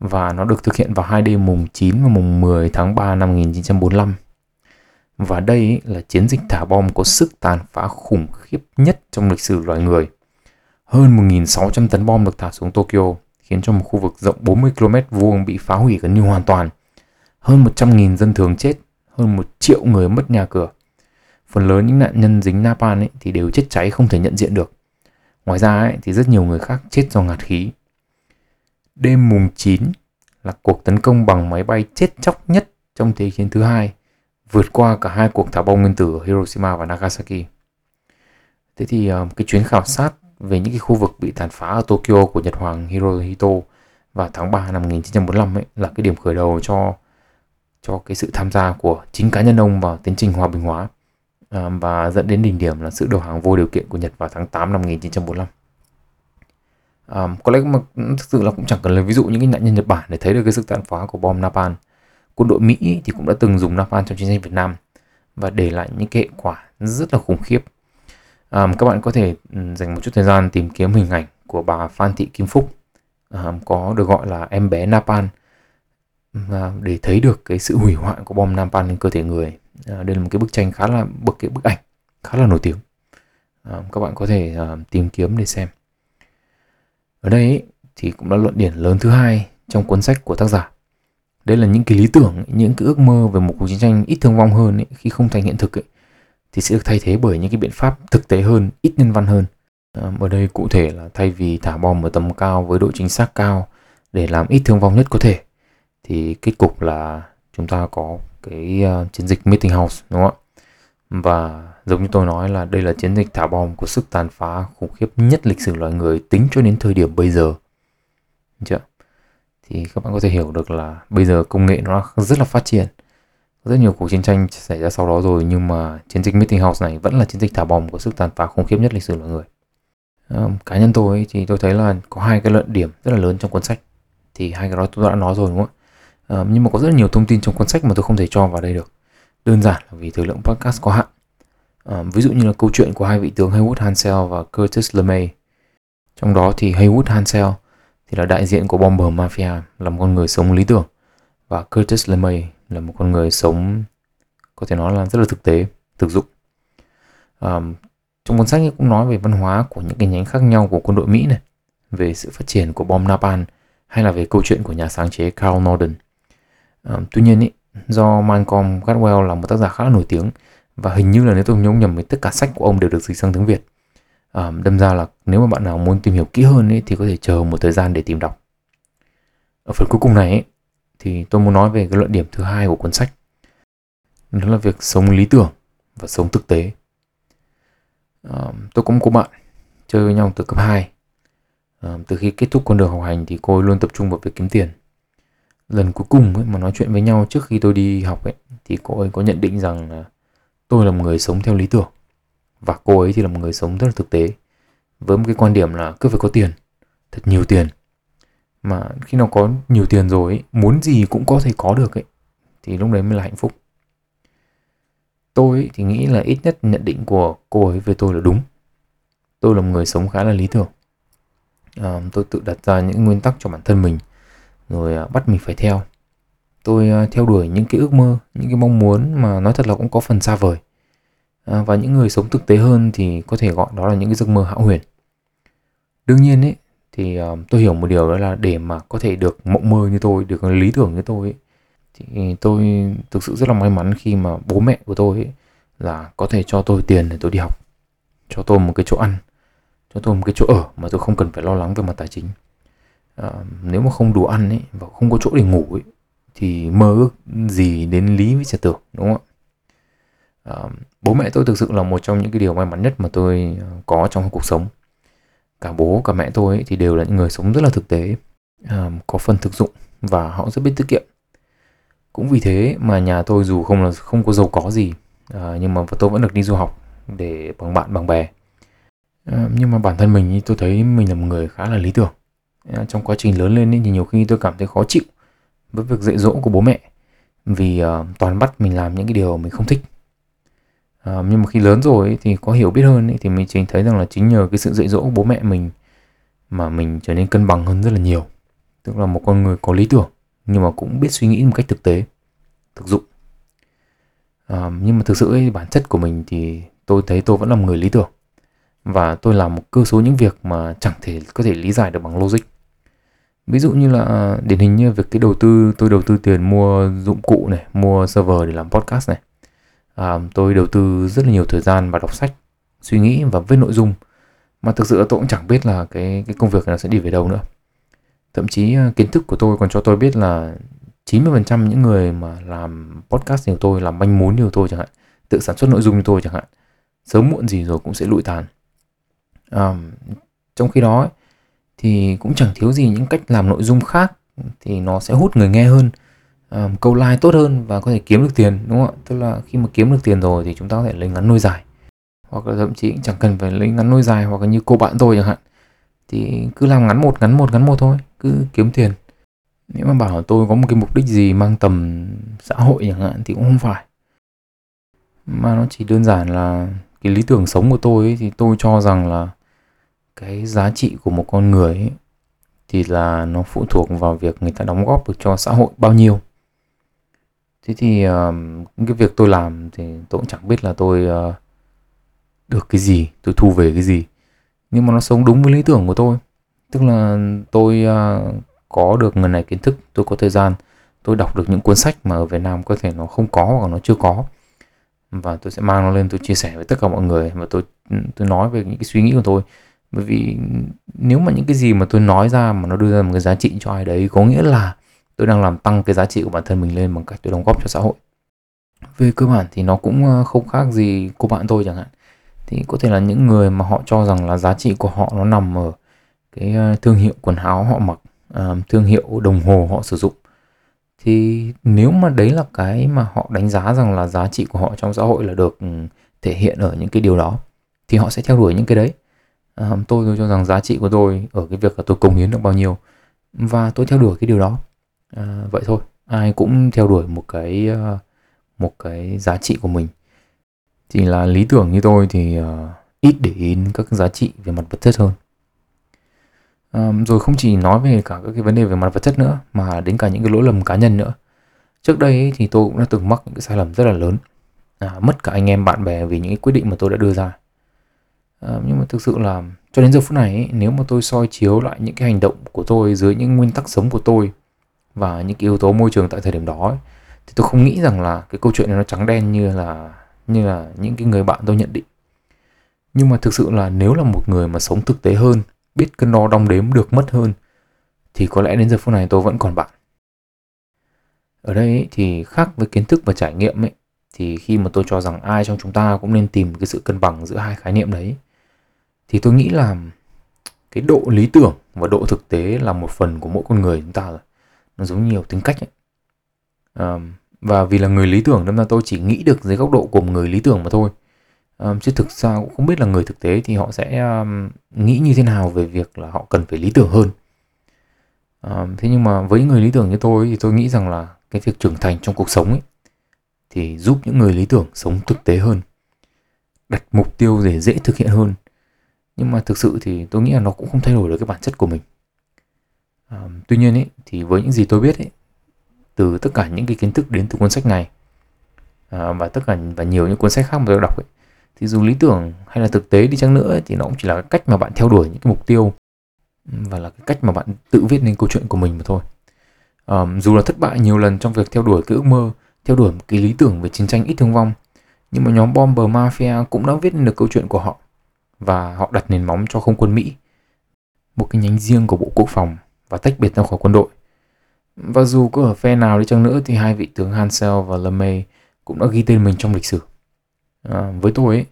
và nó được thực hiện vào hai đêm mùng 9 và mùng 10 tháng 3 năm 1945. Và đây là chiến dịch thả bom có sức tàn phá khủng khiếp nhất trong lịch sử loài người. Hơn 1.600 tấn bom được thả xuống Tokyo, khiến cho một khu vực rộng 40 km vuông bị phá hủy gần như hoàn toàn. Hơn 100.000 dân thường chết, hơn 1 triệu người mất nhà cửa. Phần lớn những nạn nhân dính napalm ấy thì đều chết cháy không thể nhận diện được. Ngoài ra ấy, thì rất nhiều người khác chết do ngạt khí Đêm mùng 9 là cuộc tấn công bằng máy bay chết chóc nhất trong Thế chiến thứ hai, vượt qua cả hai cuộc thả bom nguyên tử ở Hiroshima và Nagasaki. Thế thì ờ, cái chuyến khảo sát về những cái khu vực bị tàn phá ở Tokyo của Nhật Hoàng Hirohito vào tháng 3 năm 1945 ấy là cái điểm khởi đầu cho cho cái sự tham gia của chính cá nhân ông vào tiến trình hòa bình hóa ờ, và dẫn đến đỉnh điểm là sự đầu hàng vô điều kiện của Nhật vào tháng 8 năm 1945 um, có lẽ mà thực sự là cũng chẳng cần lấy ví dụ những cái nạn nhân Nhật Bản để thấy được cái sức tàn phá của bom napalm quân đội Mỹ thì cũng đã từng dùng napalm trong chiến tranh Việt Nam và để lại những cái hệ quả rất là khủng khiếp. Um, các bạn có thể dành một chút thời gian tìm kiếm hình ảnh của bà Phan Thị Kim Phúc um, có được gọi là em bé napalm và để thấy được cái sự hủy hoại của bom napalm lên cơ thể người. Uh, đây là một cái bức tranh khá là bức cái bức ảnh khá là nổi tiếng. Các bạn có thể uh, tìm kiếm để xem ở đây ấy, thì cũng là luận điểm lớn thứ hai trong cuốn sách của tác giả. Đây là những cái lý tưởng, những cái ước mơ về một cuộc chiến tranh ít thương vong hơn ấy, khi không thành hiện thực ấy, thì sẽ được thay thế bởi những cái biện pháp thực tế hơn, ít nhân văn hơn. À, ở đây cụ thể là thay vì thả bom ở tầm cao với độ chính xác cao để làm ít thương vong nhất có thể thì kết cục là chúng ta có cái uh, chiến dịch meeting house đúng không ạ và giống như tôi nói là đây là chiến dịch thả bom có sức tàn phá khủng khiếp nhất lịch sử loài người tính cho đến thời điểm bây giờ. Chưa? Thì các bạn có thể hiểu được là bây giờ công nghệ nó rất là phát triển. Rất nhiều cuộc chiến tranh xảy ra sau đó rồi nhưng mà chiến dịch Meeting House này vẫn là chiến dịch thả bom có sức tàn phá khủng khiếp nhất lịch sử loài người. Um, cá nhân tôi ấy, thì tôi thấy là có hai cái luận điểm rất là lớn trong cuốn sách. Thì hai cái đó tôi đã nói rồi đúng không ạ? Um, nhưng mà có rất là nhiều thông tin trong cuốn sách mà tôi không thể cho vào đây được đơn giản là vì thời lượng podcast có hạn. À, ví dụ như là câu chuyện của hai vị tướng Haywood Hansel và Curtis LeMay. Trong đó thì Haywood Hansel thì là đại diện của bomber mafia là một con người sống lý tưởng. Và Curtis LeMay là một con người sống có thể nói là rất là thực tế thực dụng. À, trong cuốn sách cũng nói về văn hóa của những cái nhánh khác nhau của quân đội Mỹ này về sự phát triển của bom napalm hay là về câu chuyện của nhà sáng chế Carl Norden À, ờ, tuy nhiên ý, do Malcolm Gladwell là một tác giả khá là nổi tiếng và hình như là nếu tôi không nhớ nhầm thì tất cả sách của ông đều được dịch sang tiếng Việt. À, đâm ra là nếu mà bạn nào muốn tìm hiểu kỹ hơn ấy, thì có thể chờ một thời gian để tìm đọc. Ở phần cuối cùng này ấy, thì tôi muốn nói về cái luận điểm thứ hai của cuốn sách. Đó là việc sống lý tưởng và sống thực tế. À, tôi có một cô bạn chơi với nhau từ cấp 2 À, từ khi kết thúc con đường học hành thì cô ấy luôn tập trung vào việc kiếm tiền lần cuối cùng ấy, mà nói chuyện với nhau trước khi tôi đi học ấy thì cô ấy có nhận định rằng là tôi là một người sống theo lý tưởng. Và cô ấy thì là một người sống rất là thực tế với một cái quan điểm là cứ phải có tiền thật nhiều tiền. Mà khi nào có nhiều tiền rồi ấy, muốn gì cũng có thể có được ấy thì lúc đấy mới là hạnh phúc. Tôi thì nghĩ là ít nhất nhận định của cô ấy về tôi là đúng. Tôi là một người sống khá là lý tưởng. À, tôi tự đặt ra những nguyên tắc cho bản thân mình rồi à, bắt mình phải theo. Tôi à, theo đuổi những cái ước mơ những cái mong muốn mà nói thật là cũng có phần xa vời. À, và những người sống thực tế hơn thì có thể gọi đó là những cái giấc mơ hão huyền. Đương nhiên ấy thì uh, tôi hiểu một điều đó là để mà có thể được mộng mơ như tôi được lý tưởng như tôi ấy, thì tôi thực sự rất là may mắn khi mà bố mẹ của tôi ấy, là có thể cho tôi tiền để tôi đi học cho tôi một cái chỗ ăn cho tôi một cái chỗ ở mà tôi không cần phải lo lắng về mặt tài chính à, nếu mà không đủ ăn ấy và không có chỗ để ngủ ấy thì mơ ước gì đến lý với trật tưởng đúng không ạ? À, bố mẹ tôi thực sự là một trong những cái điều may mắn nhất mà tôi ờ, có trong cuộc sống. Cả bố cả mẹ tôi ấy, thì đều là những người sống rất là thực tế. À, có phần thực dụng và họ rất biết tiết kiệm. Cũng vì thế mà nhà tôi dù không là không có giàu có gì à, nhưng mà tôi vẫn được đi du học để bằng bạn bằng bè. À, nhưng mà bản thân mình tôi thấy mình là một người khá là lý tưởng trong quá trình lớn lên thì nhiều khi tôi cảm thấy khó chịu với việc dạy dỗ của bố mẹ. Vì uh, toàn bắt mình làm những cái điều mình không thích. Uh, nhưng mà khi lớn rồi ấy, thì có hiểu biết hơn ấy, thì mình chính thấy rằng là chính nhờ cái sự dạy dỗ của bố mẹ mình mà mình trở nên cân bằng hơn rất là nhiều. Tức là một con người có lý tưởng nhưng mà cũng biết suy nghĩ một cách thực tế thực dụng. Uh, nhưng mà thực sự ấy, bản chất của mình thì tôi thấy tôi vẫn là một người lý tưởng. Và tôi làm một cơ số những việc mà chẳng thể có thể lý giải được bằng logic ví dụ như là à, điển hình như việc cái đầu tư tôi đầu tư tiền mua dụng cụ này mua server để làm podcast này. À, tôi đầu tư rất là nhiều thời gian và đọc sách suy nghĩ và viết nội dung. Mà thực sự tôi cũng chẳng biết là cái cái công việc này sẽ đi về đâu nữa. Thậm chí à, kiến thức của tôi còn cho tôi biết là 90% những người mà làm podcast như tôi làm manh mún như tôi chẳng hạn tự sản xuất nội dung như tôi chẳng hạn sớm muộn gì rồi cũng sẽ lụi tàn. À, trong khi đó ấy, thì cũng chẳng thiếu gì những cách làm nội dung khác thì nó sẽ hút người nghe hơn um, câu like tốt hơn và có thể kiếm được tiền đúng không ạ? Tức là khi mà kiếm được tiền rồi thì chúng ta có thể lấy ngắn nuôi dài. Hoặc là thậm chí chẳng cần phải lấy ngắn nuôi dài hoặc là như cô bạn tôi chẳng hạn. Thì cứ làm ngắn một ngắn một ngắn một thôi cứ kiếm tiền. Nếu mà bảo tôi có một cái mục đích gì mang tầm xã hội chẳng hạn thì cũng không phải. Mà nó chỉ đơn giản là cái lý tưởng sống của tôi ấy, thì tôi cho rằng là cái giá trị của một con người ấy, thì là nó phụ thuộc vào việc người ta đóng góp được cho xã hội bao nhiêu. Thế thì uh, cái việc tôi làm thì tôi cũng chẳng biết là tôi uh, được cái gì tôi thu về cái gì. Nhưng mà nó sống đúng với lý tưởng của tôi. Tức là tôi uh, có được người này kiến thức tôi có thời gian tôi đọc được những cuốn sách mà ở Việt Nam có thể nó không có hoặc nó chưa có. Và tôi sẽ mang nó lên tôi chia sẻ với tất cả mọi người và tôi tôi nói về những cái suy nghĩ của tôi bởi vì nếu mà những cái gì mà tôi nói ra mà nó đưa ra một cái giá trị cho ai đấy, có nghĩa là tôi đang làm tăng cái giá trị của bản thân mình lên bằng cách tôi đóng góp cho xã hội. Về cơ bản thì nó cũng ờ, không khác gì cô bạn tôi chẳng hạn. Thì có thể là những người mà họ cho rằng là giá trị của họ nó nằm ở cái ờ, thương hiệu quần áo họ mặc ờ, thương hiệu đồng hồ họ sử dụng. Thì nếu mà đấy là cái mà họ đánh giá rằng là giá trị của họ trong xã hội là được ừ, thể hiện ở những cái điều đó, thì họ sẽ theo đuổi những cái đấy à, tôi tôi cho rằng giá trị của tôi ở cái việc là tôi cống hiến được bao nhiêu. Và tôi theo đuổi cái điều đó. À, vậy thôi ai cũng theo đuổi một cái à, một cái giá trị của mình. Chỉ là lý tưởng như tôi thì uh, ít để ý các giá trị về mặt vật chất hơn. Um, rồi không chỉ nói về cả các cái vấn đề về mặt vật chất nữa mà đến cả những cái lỗi lầm cá nhân nữa. Trước đây ấy, thì tôi cũng đã từng mắc những cái sai lầm rất là lớn. À, mất cả anh em bạn bè vì những cái quyết định mà tôi đã đưa ra à, nhưng mà thực sự là cho đến giờ phút này ấy, nếu mà tôi soi chiếu lại những cái hành động của tôi dưới những nguyên tắc sống của tôi và những cái yếu tố môi trường tại thời điểm đó ấy, thì tôi không nghĩ rằng là cái câu chuyện này nó trắng đen như là như là những cái người bạn tôi nhận định. Nhưng mà thực sự là nếu là một người mà sống thực tế hơn biết cân đo đong đếm được mất hơn thì có lẽ đến giờ phút này tôi vẫn còn bạn. Ở đây ấy, thì khác với kiến thức và trải nghiệm ấy thì khi mà tôi cho rằng ai trong chúng ta cũng nên tìm cái sự cân bằng giữa hai khái niệm đấy thì tôi nghĩ là cái độ lý tưởng và độ thực tế là một phần của mỗi con người chúng ta rồi. Nó giống nhiều tính cách ấy. À, và vì là người lý tưởng nên là tôi chỉ nghĩ được dưới góc độ của một người lý tưởng mà thôi. À, chứ thực ra cũng không biết là người thực tế thì họ sẽ um, nghĩ như thế nào về việc là họ cần phải lý tưởng hơn. À, thế nhưng mà với người lý tưởng như tôi thì tôi nghĩ rằng là cái việc trưởng thành trong cuộc sống ấy thì giúp những người lý tưởng sống thực tế hơn đặt mục tiêu để dễ thực hiện hơn nhưng mà thực sự thì tôi nghĩ là nó cũng không thay đổi được cái bản chất của mình. À, tuy nhiên ấy thì với những gì tôi biết ấy từ tất cả những cái kiến thức đến từ cuốn sách này à, và tất cả và nhiều những cuốn sách khác mà tôi đọc ấy thì dù lý tưởng hay là thực tế đi chăng nữa ấy, thì nó cũng chỉ là cách mà bạn theo đuổi những cái mục tiêu và là cái cách mà bạn tự viết nên câu chuyện của mình mà thôi. À, dù là thất bại nhiều lần trong việc theo đuổi cái ước mơ theo đuổi một cái lý tưởng về chiến tranh ít thương vong nhưng mà nhóm Bomber Mafia cũng đã viết nên được câu chuyện của họ và họ đặt nền móng cho không quân Mỹ. Một cái nhánh riêng của Bộ Quốc phòng và tách biệt ra khỏi quân đội. Và dù có ở phe nào đi chăng nữa thì hai vị tướng Hansel và LeMay cũng đã ghi tên mình trong lịch sử. À, với tôi ấy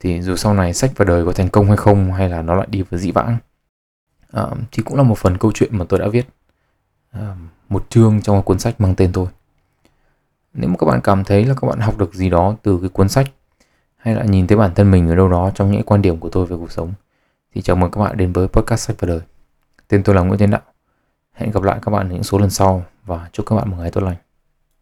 thì dù sau này sách và đời có thành công hay không hay là nó lại đi vào dĩ vãng à, thì cũng là một phần câu chuyện mà tôi đã viết à, một chương trong một cuốn sách mang tên tôi. Nếu mà các bạn cảm thấy là các bạn học được gì đó từ cái cuốn sách hay là nhìn thấy bản thân mình ở đâu đó trong những quan điểm của tôi về cuộc sống. Thì chào mừng các bạn đến với podcast sách và đời. Tên tôi là Nguyễn Tiến Đạo. Hẹn gặp lại các bạn ở những số lần sau và chúc các bạn một ngày tốt lành.